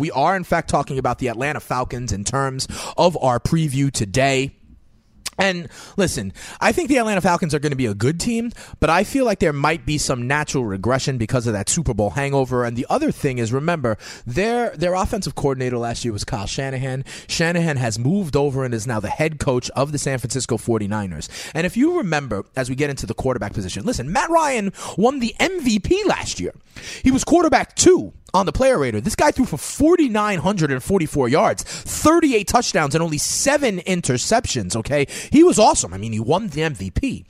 We are, in fact, talking about the Atlanta Falcons in terms of our preview today. And listen, I think the Atlanta Falcons are going to be a good team, but I feel like there might be some natural regression because of that Super Bowl hangover. And the other thing is, remember, their their offensive coordinator last year was Kyle Shanahan. Shanahan has moved over and is now the head coach of the San Francisco 49ers. And if you remember, as we get into the quarterback position, listen, Matt Ryan won the MVP last year. He was quarterback two on the player rater. This guy threw for 4,944 yards, 38 touchdowns, and only seven interceptions, okay? He was awesome. I mean, he won the MVP.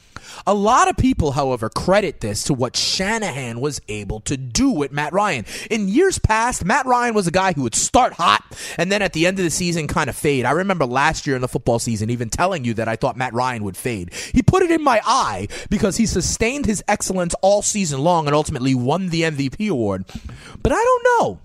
A lot of people, however, credit this to what Shanahan was able to do with Matt Ryan. In years past, Matt Ryan was a guy who would start hot and then at the end of the season kind of fade. I remember last year in the football season even telling you that I thought Matt Ryan would fade. He put it in my eye because he sustained his excellence all season long and ultimately won the MVP award. But I don't know.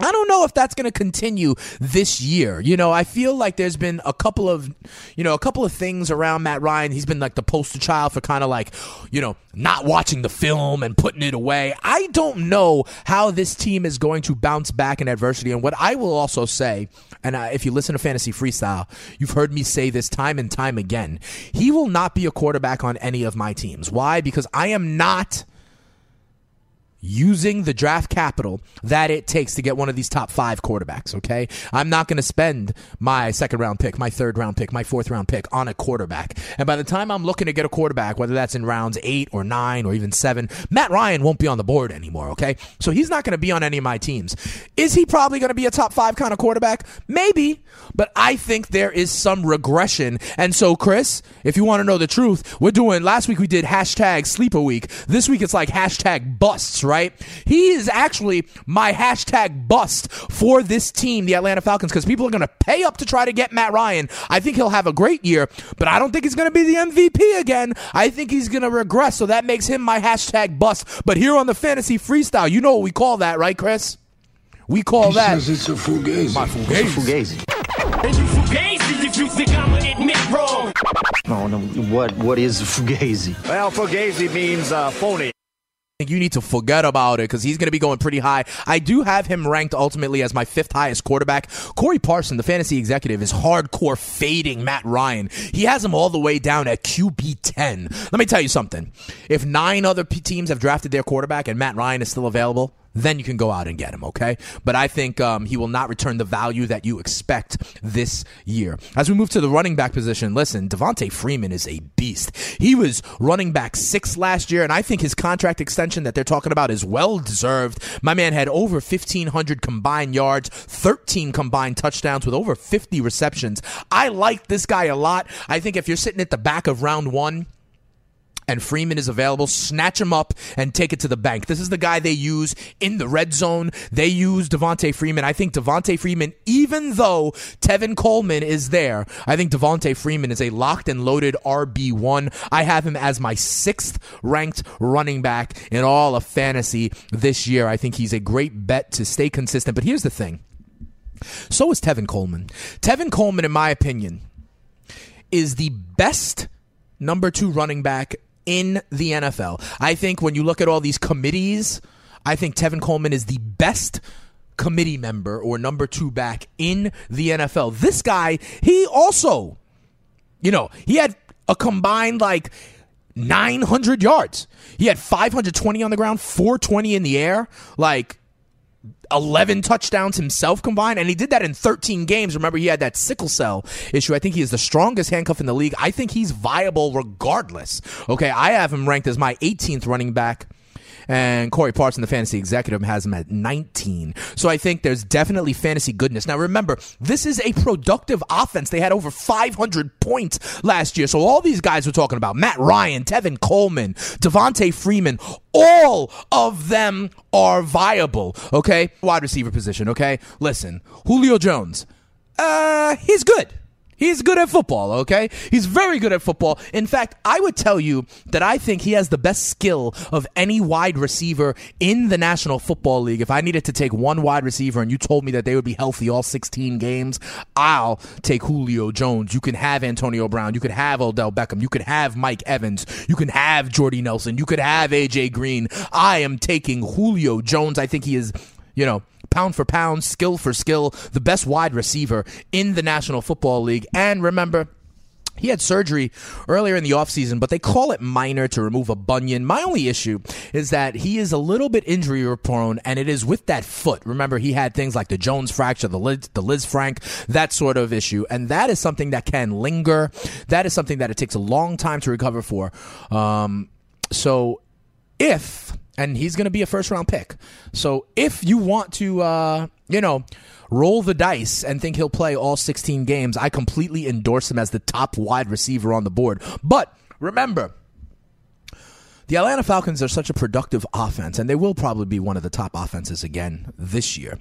I don't know if that's going to continue this year. You know, I feel like there's been a couple of, you know, a couple of things around Matt Ryan. He's been like the poster child for kind of like, you know, not watching the film and putting it away. I don't know how this team is going to bounce back in adversity. And what I will also say, and if you listen to Fantasy Freestyle, you've heard me say this time and time again. He will not be a quarterback on any of my teams. Why? Because I am not using the draft capital that it takes to get one of these top five quarterbacks, okay? I'm not going to spend my second round pick, my third round pick, my fourth round pick on a quarterback. And by the time I'm looking to get a quarterback, whether that's in rounds eight or nine or even seven, Matt Ryan won't be on the board anymore, okay? So he's not going to be on any of my teams. Is he probably going to be a top five kind of quarterback? Maybe, but I think there is some regression. And so, Chris, if you want to know the truth, we're doing, last week we did hashtag sleeper week. This week it's like hashtag busts? He is actually my hashtag bust for this team, the Atlanta Falcons, because people are going to pay up to try to get Matt Ryan. I think he'll have a great year, but I don't think he's going to be the MVP again. I think he's going to regress, so that makes him my hashtag bust. But here on the fantasy freestyle, you know what we call that, right, Chris? We call He that says it's a fugazi. my fugazi. Fugazi. And you fugazi if you think I'ma admit wrong. No, no. What what is fugazi? Well, Fugazi means uh, phony. You need to forget about it because he's going to be going pretty high. I do have him ranked ultimately as my fifth highest quarterback. Corey Parson, the fantasy executive, is hardcore fading Matt Ryan. He has him all the way down at QB 10. Let me tell you something. If nine other teams have drafted their quarterback and Matt Ryan is still available, then you can go out and get him, okay? But I think um, he will not return the value that you expect this year. As we move to the running back position, listen, Devonta Freeman is a beast. He was running back six last year, and I think his contract extension that they're talking about is well deserved. My man had over 1,500 combined yards, 13 combined touchdowns with over 50 receptions. I like this guy a lot. I think if you're sitting at the back of round one, and Freeman is available, snatch him up and take it to the bank. This is the guy they use in the red zone. They use Devonta Freeman. I think Devonta Freeman, even though Tevin Coleman is there, I think Devonta Freeman is a locked and loaded RB1. I have him as my sixth ranked running back in all of fantasy this year. I think he's a great bet to stay consistent. But here's the thing. So is Tevin Coleman. Tevin Coleman, in my opinion, is the best number two running back in the NFL. I think when you look at all these committees, I think Tevin Coleman is the best committee member or number two back in the NFL. This guy, he also, you know, he had a combined like 900 yards. He had 520 on the ground, 420 in the air. Like, 11 touchdowns himself combined, and he did that in 13 games. Remember, he had that sickle cell issue. I think he is the strongest handcuff in the league. I think he's viable regardless. Okay, I have him ranked as my 18th running back. And Corey Parson, the fantasy executive, has him at 19. So I think there's definitely fantasy goodness. Now remember, this is a productive offense. They had over 500 points last year. So all these guys we're talking about, Matt Ryan, Tevin Coleman, Devonta Freeman, all of them are viable. Okay? Wide receiver position, okay? Listen, Julio Jones, uh, he's good. He's good at football, okay? He's very good at football. In fact, I would tell you that I think he has the best skill of any wide receiver in the National Football League. If I needed to take one wide receiver and you told me that they would be healthy all 16 games, I'll take Julio Jones. You can have Antonio Brown. You could have Odell Beckham. You could have Mike Evans. You can have Jordy Nelson. You could have AJ Green. I am taking Julio Jones. I think he is you know, pound for pound, skill for skill, the best wide receiver in the National Football League. And remember, he had surgery earlier in the offseason, but they call it minor to remove a bunion. My only issue is that he is a little bit injury prone, and it is with that foot. Remember, he had things like the Jones fracture, the Liz, the Lisfranc, that sort of issue. And that is something that can linger. That is something that it takes a long time to recover for. Um, so if and he's going to be a first round pick. So if you want to, uh, you know, roll the dice and think he'll play all 16 games, I completely endorse him as the top wide receiver on the board. But remember, the Atlanta Falcons are such a productive offense, and they will probably be one of the top offenses again this year,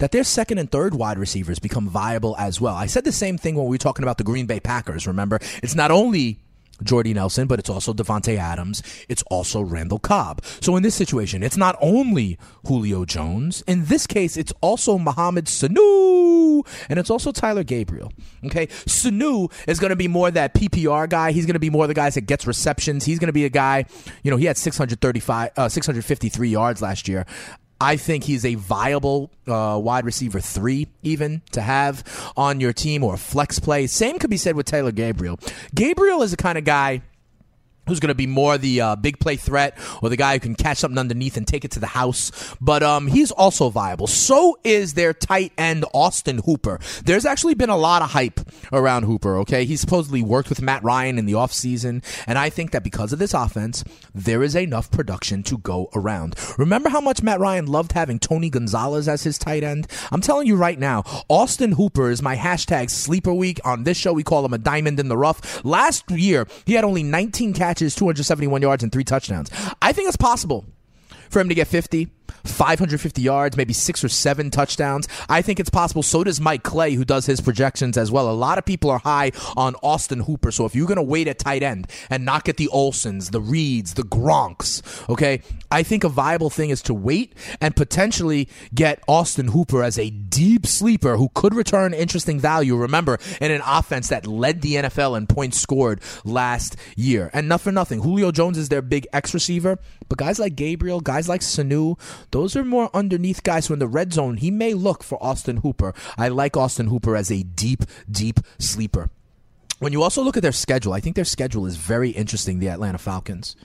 that their second and third wide receivers become viable as well. I said the same thing when we were talking about the Green Bay Packers, remember? It's not only Jordy Nelson, but it's also Davante Adams. It's also Randall Cobb. So in this situation, it's not only Julio Jones. In this case, it's also Mohamed Sanu, and it's also Tyler Gabriel. Okay, Sanu is going to be more that PPR guy. He's going to be more the guys that gets receptions. He's going to be a guy. You know, he had 635, uh, 653 yards last year. I think he's a viable uh, wide receiver three, even to have on your team or flex play. Same could be said with Taylor Gabriel. Gabriel is the kind of guy who's going to be more the uh, big play threat or the guy who can catch something underneath and take it to the house. But um, he's also viable. So is their tight end, Austin Hooper. There's actually been a lot of hype around Hooper, okay? He supposedly worked with Matt Ryan in the offseason, and I think that because of this offense, there is enough production to go around. Remember how much Matt Ryan loved having Tony Gonzalez as his tight end? I'm telling you right now, Austin Hooper is my hashtag sleeper week. On this show, we call him a diamond in the rough. Last year, he had only 19 catches catches, 271 yards, and three touchdowns. I think it's possible for him to get 50. 550 yards, maybe six or seven touchdowns. I think it's possible. So does Mike Clay, who does his projections as well. A lot of people are high on Austin Hooper. So if you're going to wait at tight end and not get the Olsons, the Reeds, the Gronks, okay, I think a viable thing is to wait and potentially get Austin Hooper as a deep sleeper who could return interesting value. Remember, in an offense that led the NFL in points scored last year. And not for nothing, Julio Jones is their big X receiver, but guys like Gabriel, guys like Sanu, those are more underneath guys who in the red zone, he may look for Austin Hooper. I like Austin Hooper as a deep, deep sleeper. When you also look at their schedule, I think their schedule is very interesting, the Atlanta Falcons.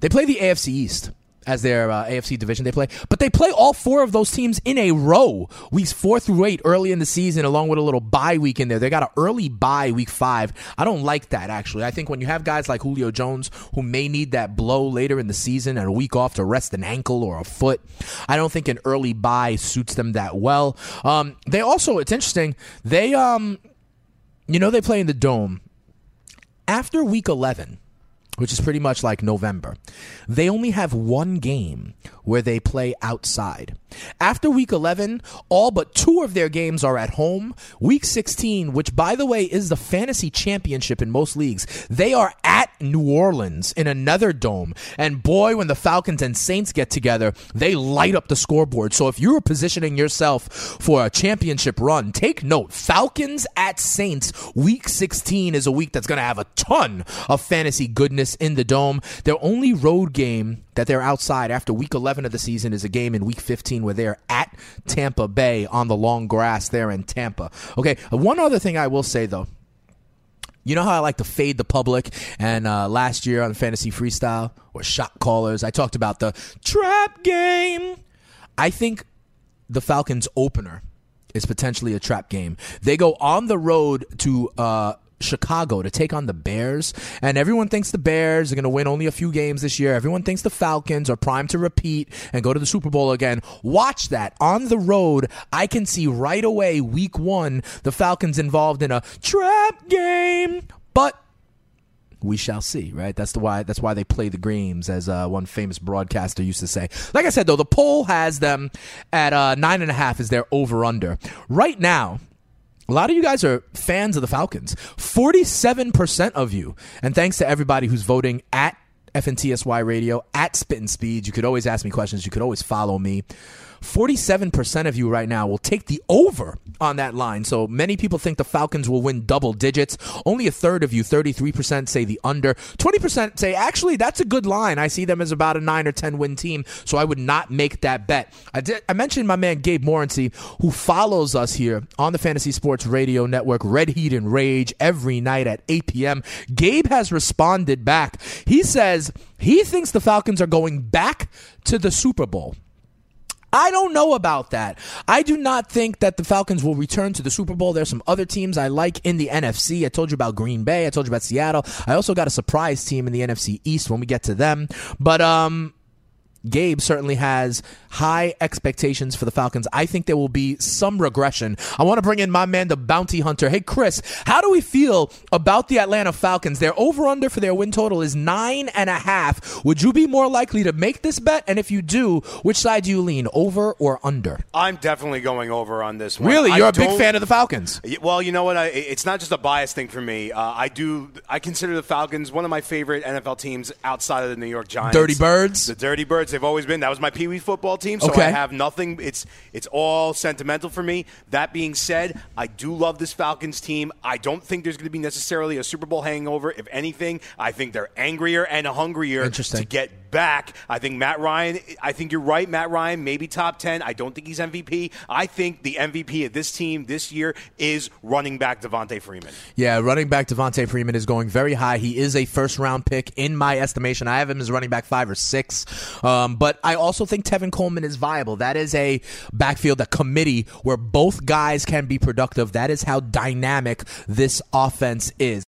They play the AFC East as their uh, AFC division they play. But they play all four of those teams in a row, weeks four through eight, early in the season, along with a little bye week in there. They got an early bye week five. I don't like that actually. I think when you have guys like Julio Jones who may need that blow later in the season and a week off to rest an ankle or a foot, I don't think an early bye suits them that well. Um, they also, it's interesting. They, um, you know, they play in the dome after week eleven which is pretty much like November. They only have one game where they play outside. After week 11, all but two of their games are at home. Week 16, which by the way is the fantasy championship in most leagues, they are at New Orleans in another dome. And boy, when the Falcons and Saints get together, they light up the scoreboard. So if you're positioning yourself for a championship run, take note Falcons at Saints, week 16 is a week that's going to have a ton of fantasy goodness in the dome. Their only road game that they're outside after week 11 of the season is a game in week 15 where they're at Tampa Bay on the long grass there in Tampa. Okay, one other thing I will say though. You know how I like to fade the public, and uh, last year on Fantasy Freestyle or Shot Callers, I talked about the trap game. I think the Falcons opener is potentially a trap game. They go on the road to uh, Chicago to take on the Bears, and everyone thinks the Bears are going to win only a few games this year. Everyone thinks the Falcons are primed to repeat and go to the Super Bowl again. Watch that on the road. I can see right away, week one, the Falcons involved in a trap game, but we shall see, right? That's the why. That's why they play the games, as uh, one famous broadcaster used to say. Like I said, though, the poll has them at uh, nine and a half is their over under right now. A lot of you guys are fans of the Falcons. 47% of you. And thanks to everybody who's voting at FNTSY Radio, at Spit and Speed. You could always ask me questions. You could always follow me. 47% of you right now will take the over on that line. So many people think the Falcons will win double digits. Only a third of you, 33%, say the under. 20% say, actually, that's a good line. I see them as about a 9 or 10 win team, so I would not make that bet. I, did, I mentioned my man Gabe Morency, who follows us here on the Fantasy Sports Radio Network, Red Heat and Rage, every night at 8 p.m. Gabe has responded back. He says he thinks the Falcons are going back to the Super Bowl. I don't know about that. I do not think that the Falcons will return to the Super Bowl. There's some other teams I like in the NFC. I told you about Green Bay. I told you about Seattle. I also got a surprise team in the NFC East when we get to them. But um Gabe certainly has high expectations for the Falcons. I think there will be some regression. I want to bring in my man, the bounty hunter. Hey, Chris, how do we feel about the Atlanta Falcons? Their over under for their win total is nine and a half. Would you be more likely to make this bet? And if you do, which side do you lean, over or under? I'm definitely going over on this one. Really? You're a big fan of the Falcons? Well, you know what? I, it's not just a bias thing for me. Uh, I do. I consider the Falcons one of my favorite NFL teams outside of the New York Giants. Dirty Birds? The Dirty Birds. They've always been. That was my Pee Wee football team. So Okay. I have nothing. It's it's all sentimental for me. That being said, I do love this Falcons team. I don't think there's going to be necessarily a Super Bowl hangover. If anything, I think they're angrier and hungrier to get back. I think Matt Ryan. I think you're right. Matt Ryan, maybe top ten. I don't think he's MVP. I think the MVP of this team this year is running back Devonta Freeman. Yeah, running back Devonta Freeman is going very high. He is a first round pick in my estimation. I have him as running back five or six. Um, but I also think Tevin Coleman is viable. That is a backfield, a committee where both guys can be productive. That is how dynamic this offense is.